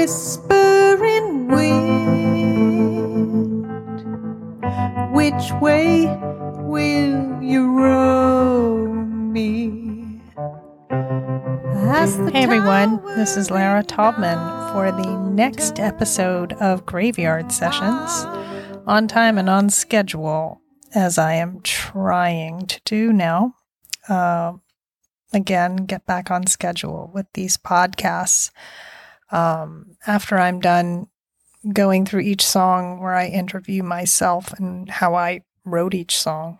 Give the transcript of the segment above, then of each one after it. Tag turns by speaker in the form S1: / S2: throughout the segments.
S1: whispering wind. Which way will you row me?
S2: Hey everyone, this is Lara Taubman for the next episode of Graveyard Sessions on time and on schedule, as I am trying to do now. Uh, again, get back on schedule with these podcasts. Um, after I'm done going through each song where I interview myself and how I wrote each song,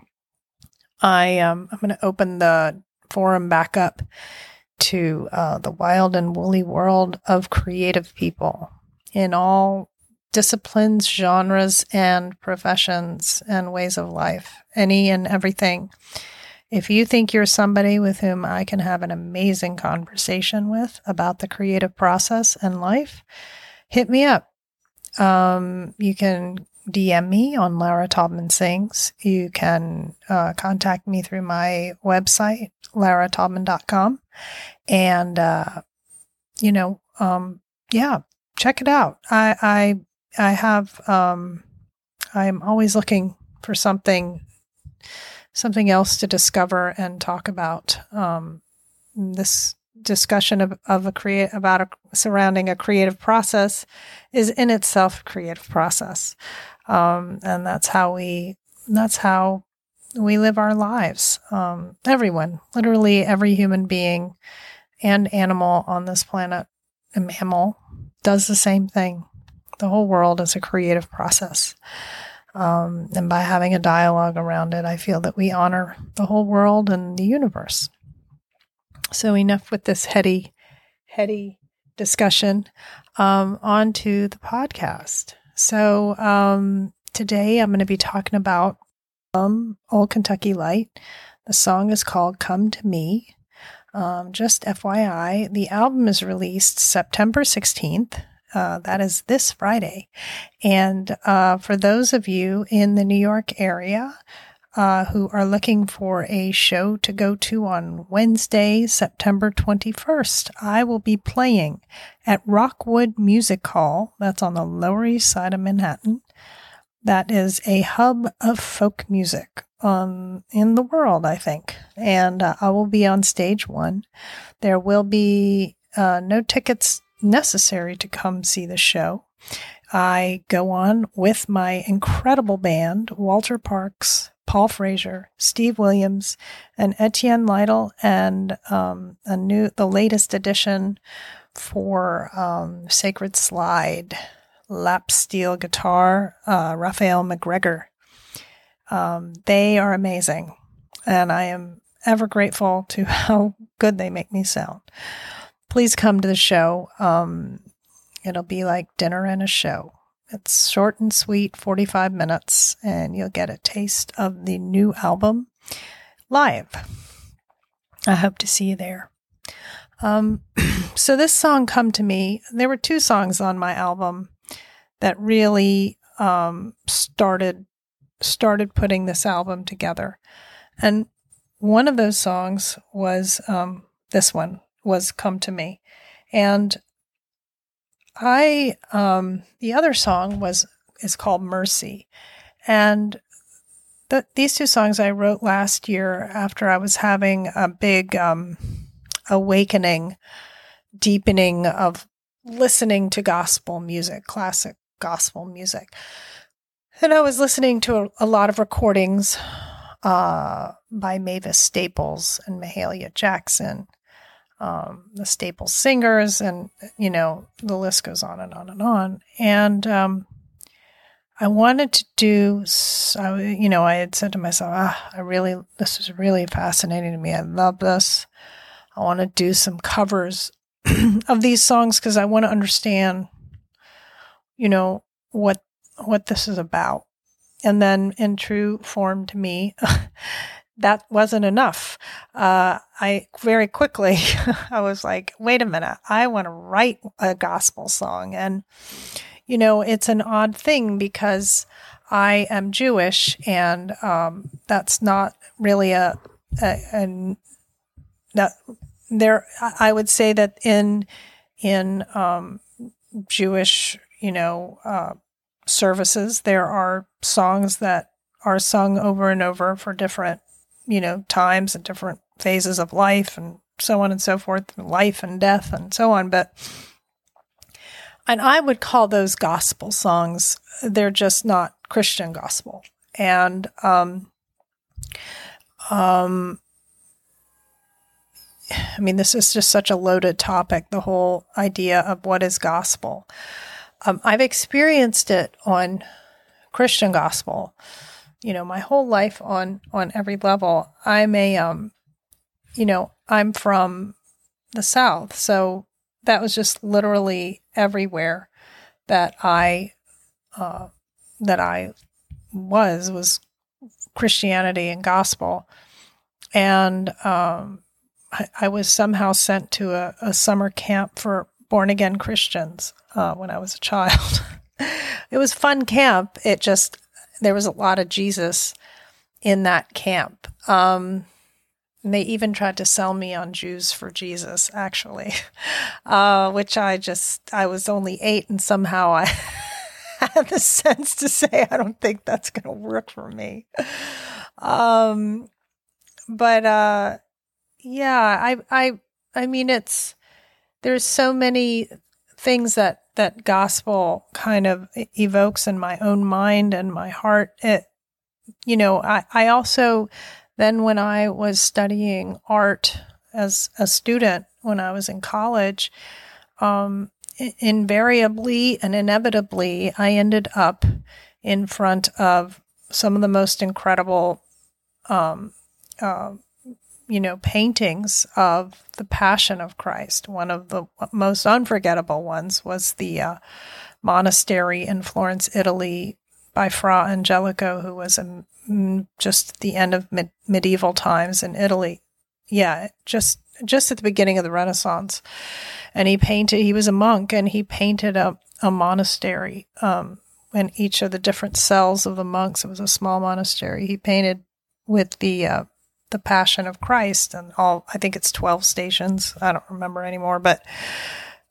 S2: I um, I'm going to open the forum back up to uh, the wild and woolly world of creative people in all disciplines, genres, and professions and ways of life, any and everything. If you think you're somebody with whom I can have an amazing conversation with about the creative process and life, hit me up. Um, you can DM me on Lara Taubman Sings. You can uh, contact me through my website, larataubman.com. And, uh, you know, um, yeah, check it out. I, I, I have, um, I'm always looking for something, something else to discover and talk about. Um, this discussion of, of a create about a surrounding a creative process is in itself a creative process. Um, and that's how we that's how we live our lives. Um, everyone literally every human being and animal on this planet a mammal does the same thing. The whole world is a creative process um, and by having a dialogue around it i feel that we honor the whole world and the universe so enough with this heady, heady discussion. Um, on to the podcast. So um, today I'm going to be talking about um, Old Kentucky Light. The song is called "Come to Me." Um, just FYI, the album is released September 16th. Uh, that is this Friday. And uh, for those of you in the New York area, uh, who are looking for a show to go to on Wednesday, September 21st. I will be playing at Rockwood Music Hall. That's on the Lower East Side of Manhattan. That is a hub of folk music um, in the world, I think. And uh, I will be on stage one. There will be uh, no tickets necessary to come see the show. I go on with my incredible band, Walter Parks Paul Frazier, Steve Williams, and Etienne Lytle, and um, a new the latest edition for um, Sacred Slide lap steel guitar, uh, Raphael McGregor. Um, they are amazing, and I am ever grateful to how good they make me sound. Please come to the show. Um, it'll be like dinner and a show. It's short and sweet, 45 minutes, and you'll get a taste of the new album live. I hope to see you there. Um, so, this song, Come to Me, there were two songs on my album that really um, started started putting this album together. And one of those songs was um, this one was Come to Me. And I um, the other song was is called Mercy, and the, these two songs I wrote last year after I was having a big um, awakening, deepening of listening to gospel music, classic gospel music, and I was listening to a, a lot of recordings uh, by Mavis Staples and Mahalia Jackson um, the staple singers, and you know the list goes on and on and on. And um, I wanted to do, I, you know, I had said to myself, ah, I really, this is really fascinating to me. I love this. I want to do some covers of these songs because I want to understand, you know, what what this is about. And then, in true form to me, that wasn't enough. Uh, I very quickly, I was like, wait a minute, I want to write a gospel song. And, you know, it's an odd thing because I am Jewish and um, that's not really a, a, a that there, I would say that in, in, um, Jewish, you know, uh, services, there are songs that are sung over and over for different, you know, times and different phases of life and so on and so forth, life and death and so on. But, and I would call those gospel songs, they're just not Christian gospel. And, um, um, I mean, this is just such a loaded topic, the whole idea of what is gospel. Um, I've experienced it on Christian gospel, you know, my whole life on on every level. I'm a um, you know, I'm from the South, so that was just literally everywhere that I uh, that I was was Christianity and gospel, and um, I, I, was somehow sent to a, a summer camp for born again Christians uh, when I was a child. it was fun camp. It just there was a lot of Jesus in that camp. Um, they even tried to sell me on Jews for Jesus, actually, uh, which I just, I was only eight and somehow I had the sense to say, I don't think that's going to work for me. Um, but, uh, yeah, I, I, I mean, it's, there's so many things that, that gospel kind of evokes in my own mind and my heart. It, you know, I, I also, then, when I was studying art as a student when I was in college, um, invariably and inevitably, I ended up in front of some of the most incredible, um, uh, you know, paintings of the Passion of Christ. One of the most unforgettable ones was the uh, monastery in Florence, Italy, by Fra Angelico, who was a just the end of mid- medieval times in Italy. Yeah, just just at the beginning of the Renaissance, and he painted. He was a monk, and he painted a a monastery. Um, and each of the different cells of the monks, it was a small monastery. He painted with the uh, the Passion of Christ, and all. I think it's twelve stations. I don't remember anymore, but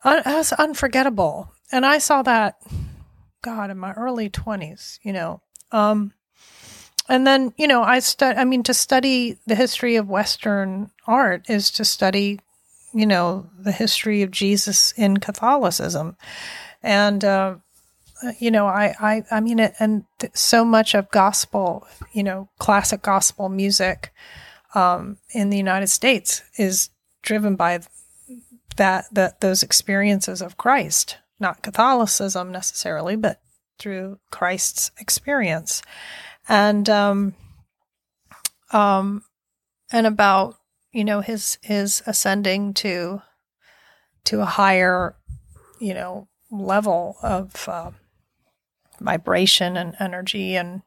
S2: it was unforgettable. And I saw that, God, in my early twenties. You know, um, and then you know i stud i mean to study the history of western art is to study you know the history of jesus in catholicism and uh, you know i i i mean it, and th- so much of gospel you know classic gospel music um, in the united states is driven by that that those experiences of christ not catholicism necessarily but through christ's experience. And um, um, and about you know his his ascending to to a higher you know level of uh, vibration and energy and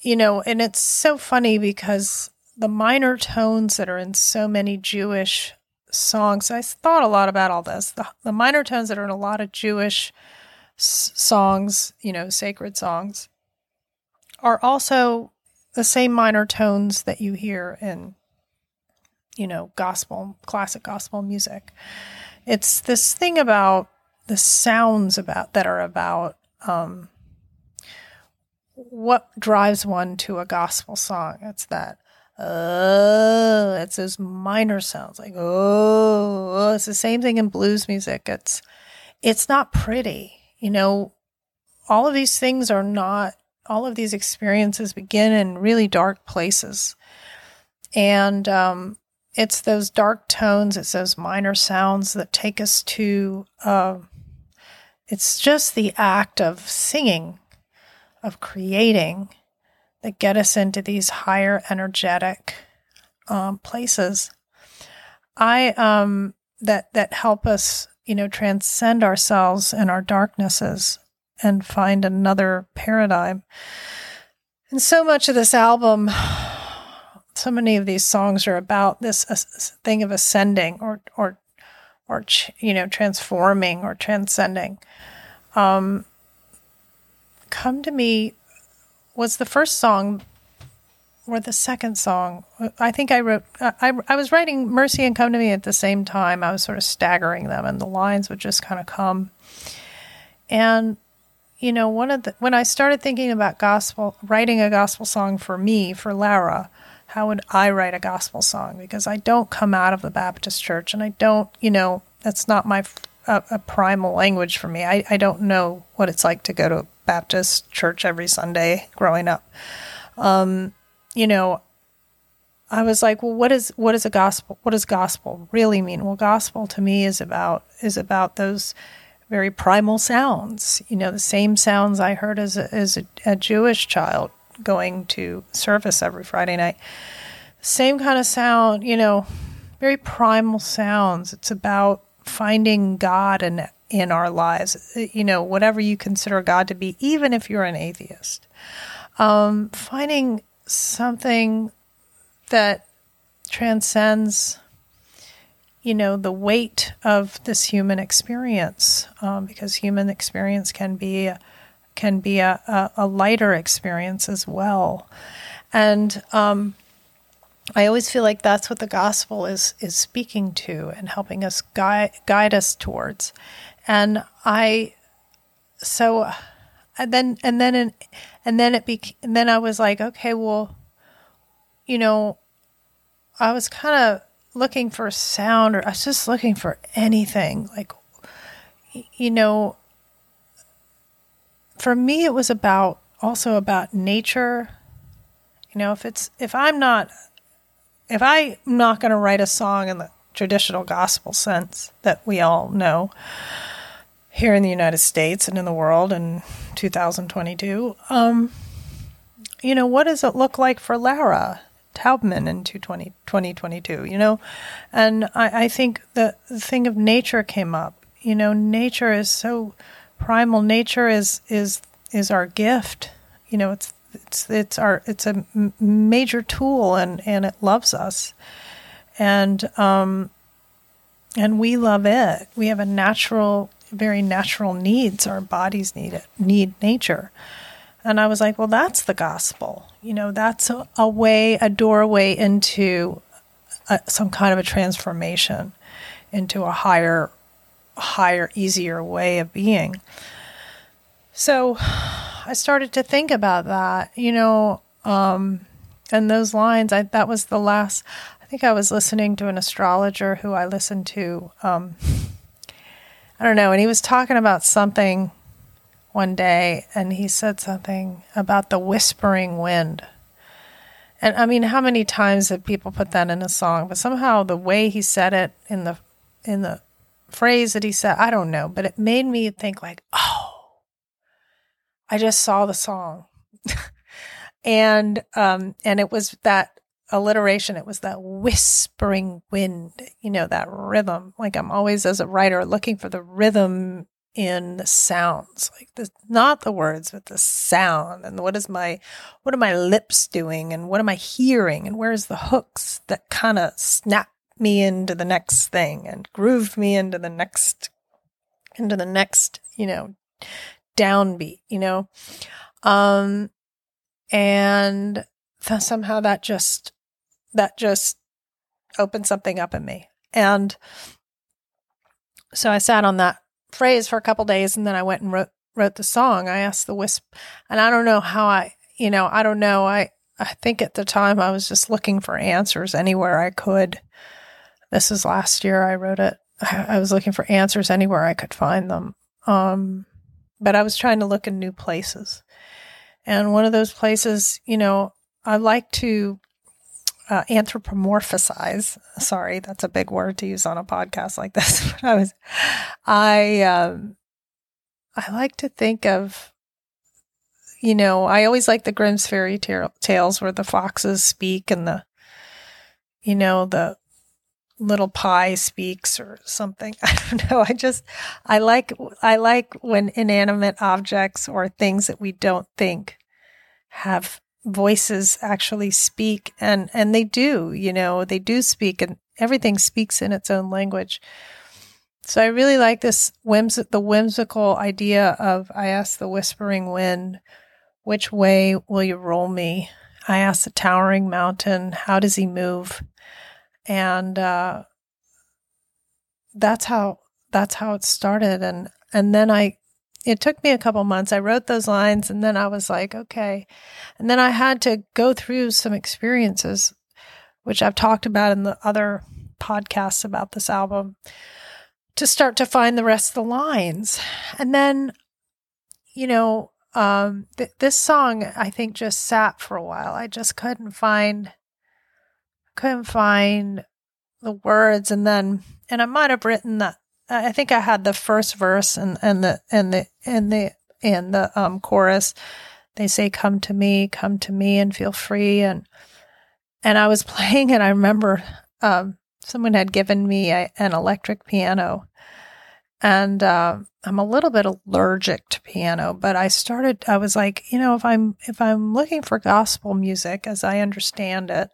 S2: you know and it's so funny because the minor tones that are in so many Jewish songs I thought a lot about all this. The, the minor tones that are in a lot of Jewish s- songs you know sacred songs are also the same minor tones that you hear in you know gospel classic gospel music. It's this thing about the sounds about that are about um, what drives one to a gospel song? It's that oh it's those minor sounds like oh it's the same thing in blues music. It's it's not pretty you know? All of these things are not all of these experiences begin in really dark places. And um, it's those dark tones, it's those minor sounds that take us to, uh, it's just the act of singing, of creating, that get us into these higher energetic um, places. I, um, that, that help us, you know, transcend ourselves and our darknesses and find another paradigm. And so much of this album, so many of these songs are about this uh, thing of ascending or or or you know transforming or transcending. Um, Come to Me was the first song or the second song. I think I wrote. I I was writing "Mercy and Come to Me" at the same time. I was sort of staggering them, and the lines would just kind of come. And you know, one of the when I started thinking about gospel, writing a gospel song for me, for Lara, how would I write a gospel song? Because I don't come out of the Baptist church, and I don't, you know, that's not my a, a primal language for me. I, I don't know what it's like to go to Baptist church every Sunday growing up. Um, you know, I was like, well, what is what is a gospel? What does gospel really mean? Well, gospel to me is about is about those very primal sounds. You know, the same sounds I heard as a, as a, a Jewish child going to service every Friday night. Same kind of sound. You know, very primal sounds. It's about finding God in in our lives. You know, whatever you consider God to be, even if you're an atheist, um, finding something that transcends you know the weight of this human experience um, because human experience can be a, can be a, a, a lighter experience as well and um, I always feel like that's what the gospel is is speaking to and helping us guide guide us towards. And I so and then and then in, and then it be and then I was like, okay, well, you know, I was kind of looking for sound or I was just looking for anything like you know for me it was about also about nature. You know if it's if i'm not if I'm not going to write a song in the traditional gospel sense that we all know here in the United States and in the world in 2022, um, you know, what does it look like for Lara Taubman in 2022, you know? And I, I think the, the thing of nature came up. You know, nature is so primal. Nature is, is, is our gift. You know, it's it's it's our it's a major tool and and it loves us and um and we love it we have a natural very natural needs our bodies need it need nature and i was like well that's the gospel you know that's a, a way a doorway into a, some kind of a transformation into a higher higher easier way of being so I started to think about that, you know, um, and those lines. I that was the last. I think I was listening to an astrologer who I listened to. Um, I don't know, and he was talking about something one day, and he said something about the whispering wind. And I mean, how many times have people put that in a song? But somehow the way he said it in the in the phrase that he said, I don't know, but it made me think like, oh I just saw the song. and um and it was that alliteration, it was that whispering wind, you know, that rhythm. Like I'm always as a writer looking for the rhythm in the sounds like the not the words but the sound and what is my what are my lips doing and what am i hearing and where's the hooks that kind of snap me into the next thing and groove me into the next into the next you know downbeat, you know? Um, and th- somehow that just, that just opened something up in me. And so I sat on that phrase for a couple days and then I went and wrote, wrote the song. I asked the wisp and I don't know how I, you know, I don't know. I, I think at the time I was just looking for answers anywhere I could. This is last year I wrote it. I, I was looking for answers anywhere I could find them. Um, but I was trying to look in new places. And one of those places, you know, I like to uh, anthropomorphize. Sorry, that's a big word to use on a podcast like this. But I was, I, um, I like to think of, you know, I always like the Grimm's fairy tales where the foxes speak and the, you know, the little pie speaks or something. I don't know. I just I like I like when inanimate objects or things that we don't think have voices actually speak and and they do, you know, they do speak and everything speaks in its own language. So I really like this whims the whimsical idea of I ask the whispering wind, which way will you roll me? I asked the towering mountain, how does he move? And uh, that's how that's how it started. And and then I it took me a couple months. I wrote those lines and then I was like, okay. And then I had to go through some experiences, which I've talked about in the other podcasts about this album, to start to find the rest of the lines. And then, you know, um, th- this song I think just sat for a while. I just couldn't find, couldn't find the words. And then, and I might have written that I think I had the first verse and, and the and the and the and the um, chorus. They say, "Come to me, come to me, and feel free." And and I was playing, and I remember um, someone had given me a, an electric piano, and uh, I'm a little bit allergic to piano. But I started. I was like, you know, if I'm if I'm looking for gospel music as I understand it,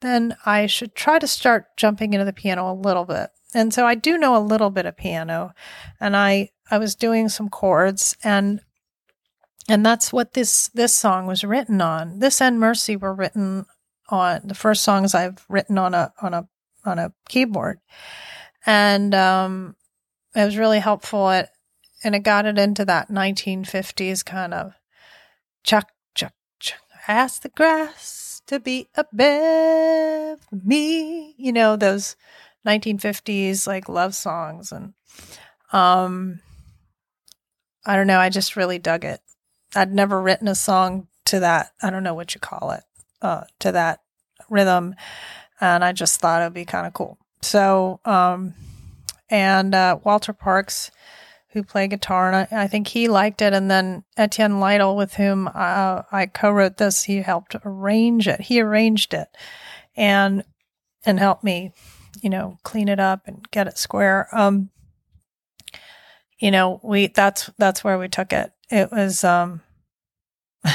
S2: then I should try to start jumping into the piano a little bit. And so I do know a little bit of piano and I I was doing some chords and and that's what this this song was written on. This and Mercy were written on the first songs I've written on a on a on a keyboard. And um it was really helpful at and it got it into that 1950s kind of chuck chuck chuck ask the grass to be above me you know those 1950s like love songs and um I don't know, I just really dug it. I'd never written a song to that, I don't know what you call it, uh to that rhythm and I just thought it'd be kind of cool. So um and uh Walter Parks who played guitar and I, I think he liked it and then Etienne Lytle with whom uh, I co-wrote this, he helped arrange it. He arranged it and and helped me you know, clean it up and get it square. Um, you know, we that's that's where we took it. It was um it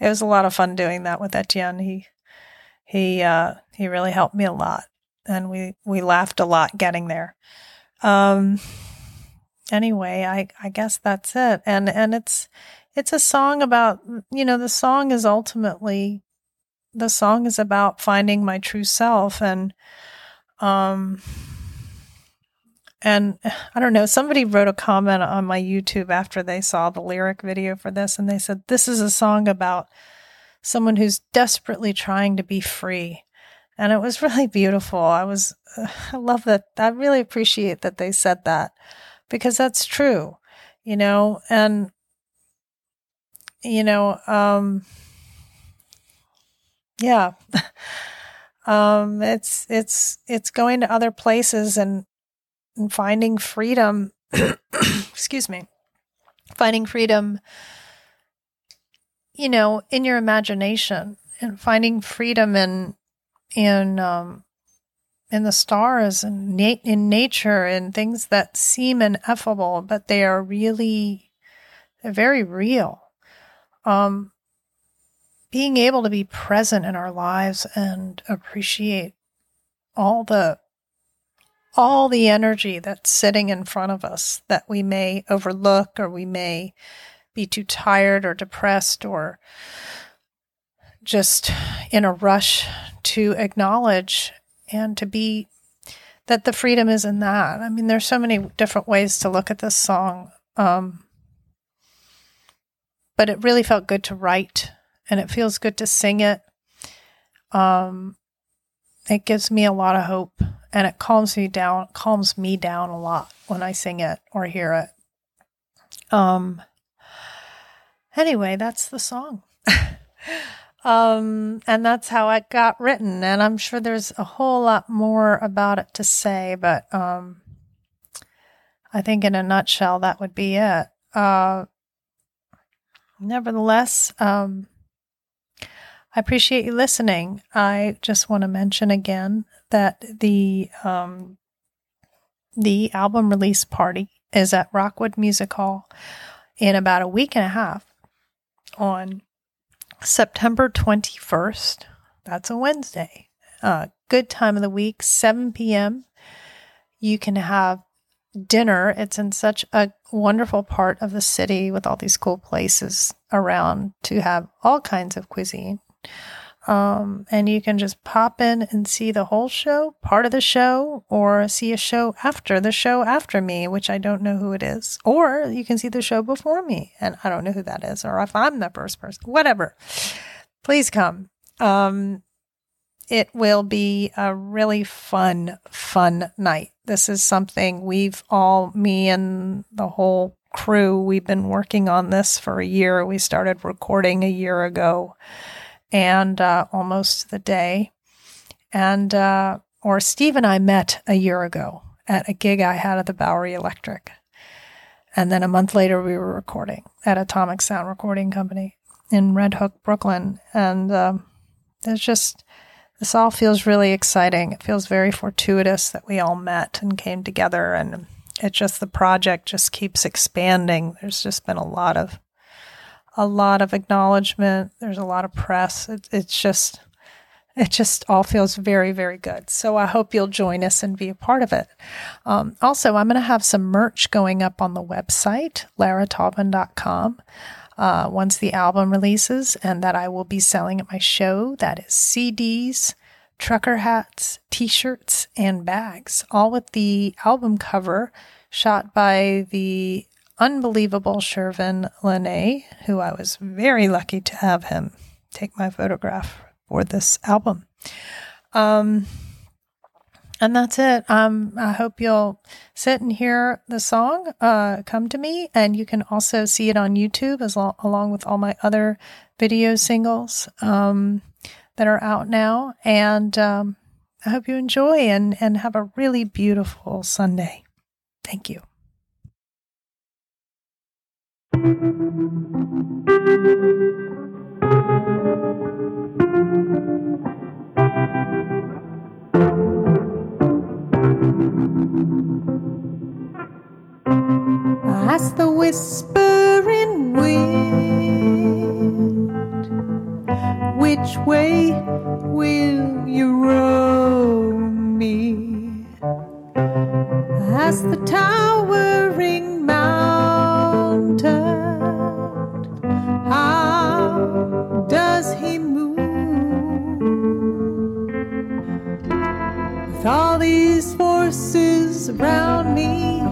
S2: was a lot of fun doing that with Etienne. He he uh he really helped me a lot and we we laughed a lot getting there. Um anyway, I I guess that's it. And and it's it's a song about you know, the song is ultimately the song is about finding my true self and um, and I don't know, somebody wrote a comment on my YouTube after they saw the lyric video for this, and they said, This is a song about someone who's desperately trying to be free. And it was really beautiful. I was, I love that. I really appreciate that they said that because that's true, you know, and, you know, um, yeah. Um, it's it's it's going to other places and, and finding freedom. excuse me, finding freedom. You know, in your imagination, and finding freedom in in um, in the stars and na- in nature and things that seem ineffable, but they are really they're very real. Um, being able to be present in our lives and appreciate all the all the energy that's sitting in front of us that we may overlook or we may be too tired or depressed or just in a rush to acknowledge and to be that the freedom is in that. I mean, there's so many different ways to look at this song. Um, but it really felt good to write and it feels good to sing it. Um, it gives me a lot of hope and it calms me down, calms me down a lot when I sing it or hear it. Um, anyway, that's the song. um, and that's how it got written. And I'm sure there's a whole lot more about it to say, but, um, I think in a nutshell, that would be it. Uh, nevertheless, um, I appreciate you listening. I just want to mention again that the um, the album release party is at Rockwood Music Hall in about a week and a half on September 21st. That's a Wednesday. Uh, good time of the week, 7 p.m. You can have dinner. It's in such a wonderful part of the city with all these cool places around to have all kinds of cuisine Um, and you can just pop in and see the whole show, part of the show, or see a show after the show after me, which I don't know who it is. Or you can see the show before me, and I don't know who that is, or if I'm the first person, whatever. Please come. Um, it will be a really fun, fun night. This is something we've all, me and the whole crew, we've been working on this for a year. We started recording a year ago and uh, almost the day. And, uh, or Steve and I met a year ago at a gig I had at the Bowery Electric. And then a month later, we were recording at Atomic Sound Recording Company in Red Hook, Brooklyn. And um, it's just, this all feels really exciting. It feels very fortuitous that we all met and came together. And it just, the project just keeps expanding. There's just been a lot of a lot of acknowledgement. There's a lot of press. It, it's just, it just all feels very, very good. So I hope you'll join us and be a part of it. Um, also, I'm going to have some merch going up on the website, larataubman.com, uh, once the album releases, and that I will be selling at my show. That is CDs, trucker hats, t shirts, and bags, all with the album cover shot by the unbelievable Shervin Lainez, who I was very lucky to have him take my photograph for this album. Um, and that's it. Um, I hope you'll sit and hear the song uh, come to me, and you can also see it on YouTube as lo- along with all my other video singles um, that are out now. And um, I hope you enjoy and and have a really beautiful Sunday. Thank you.
S1: As the whispering wind, which way will you row me? As the towering around me,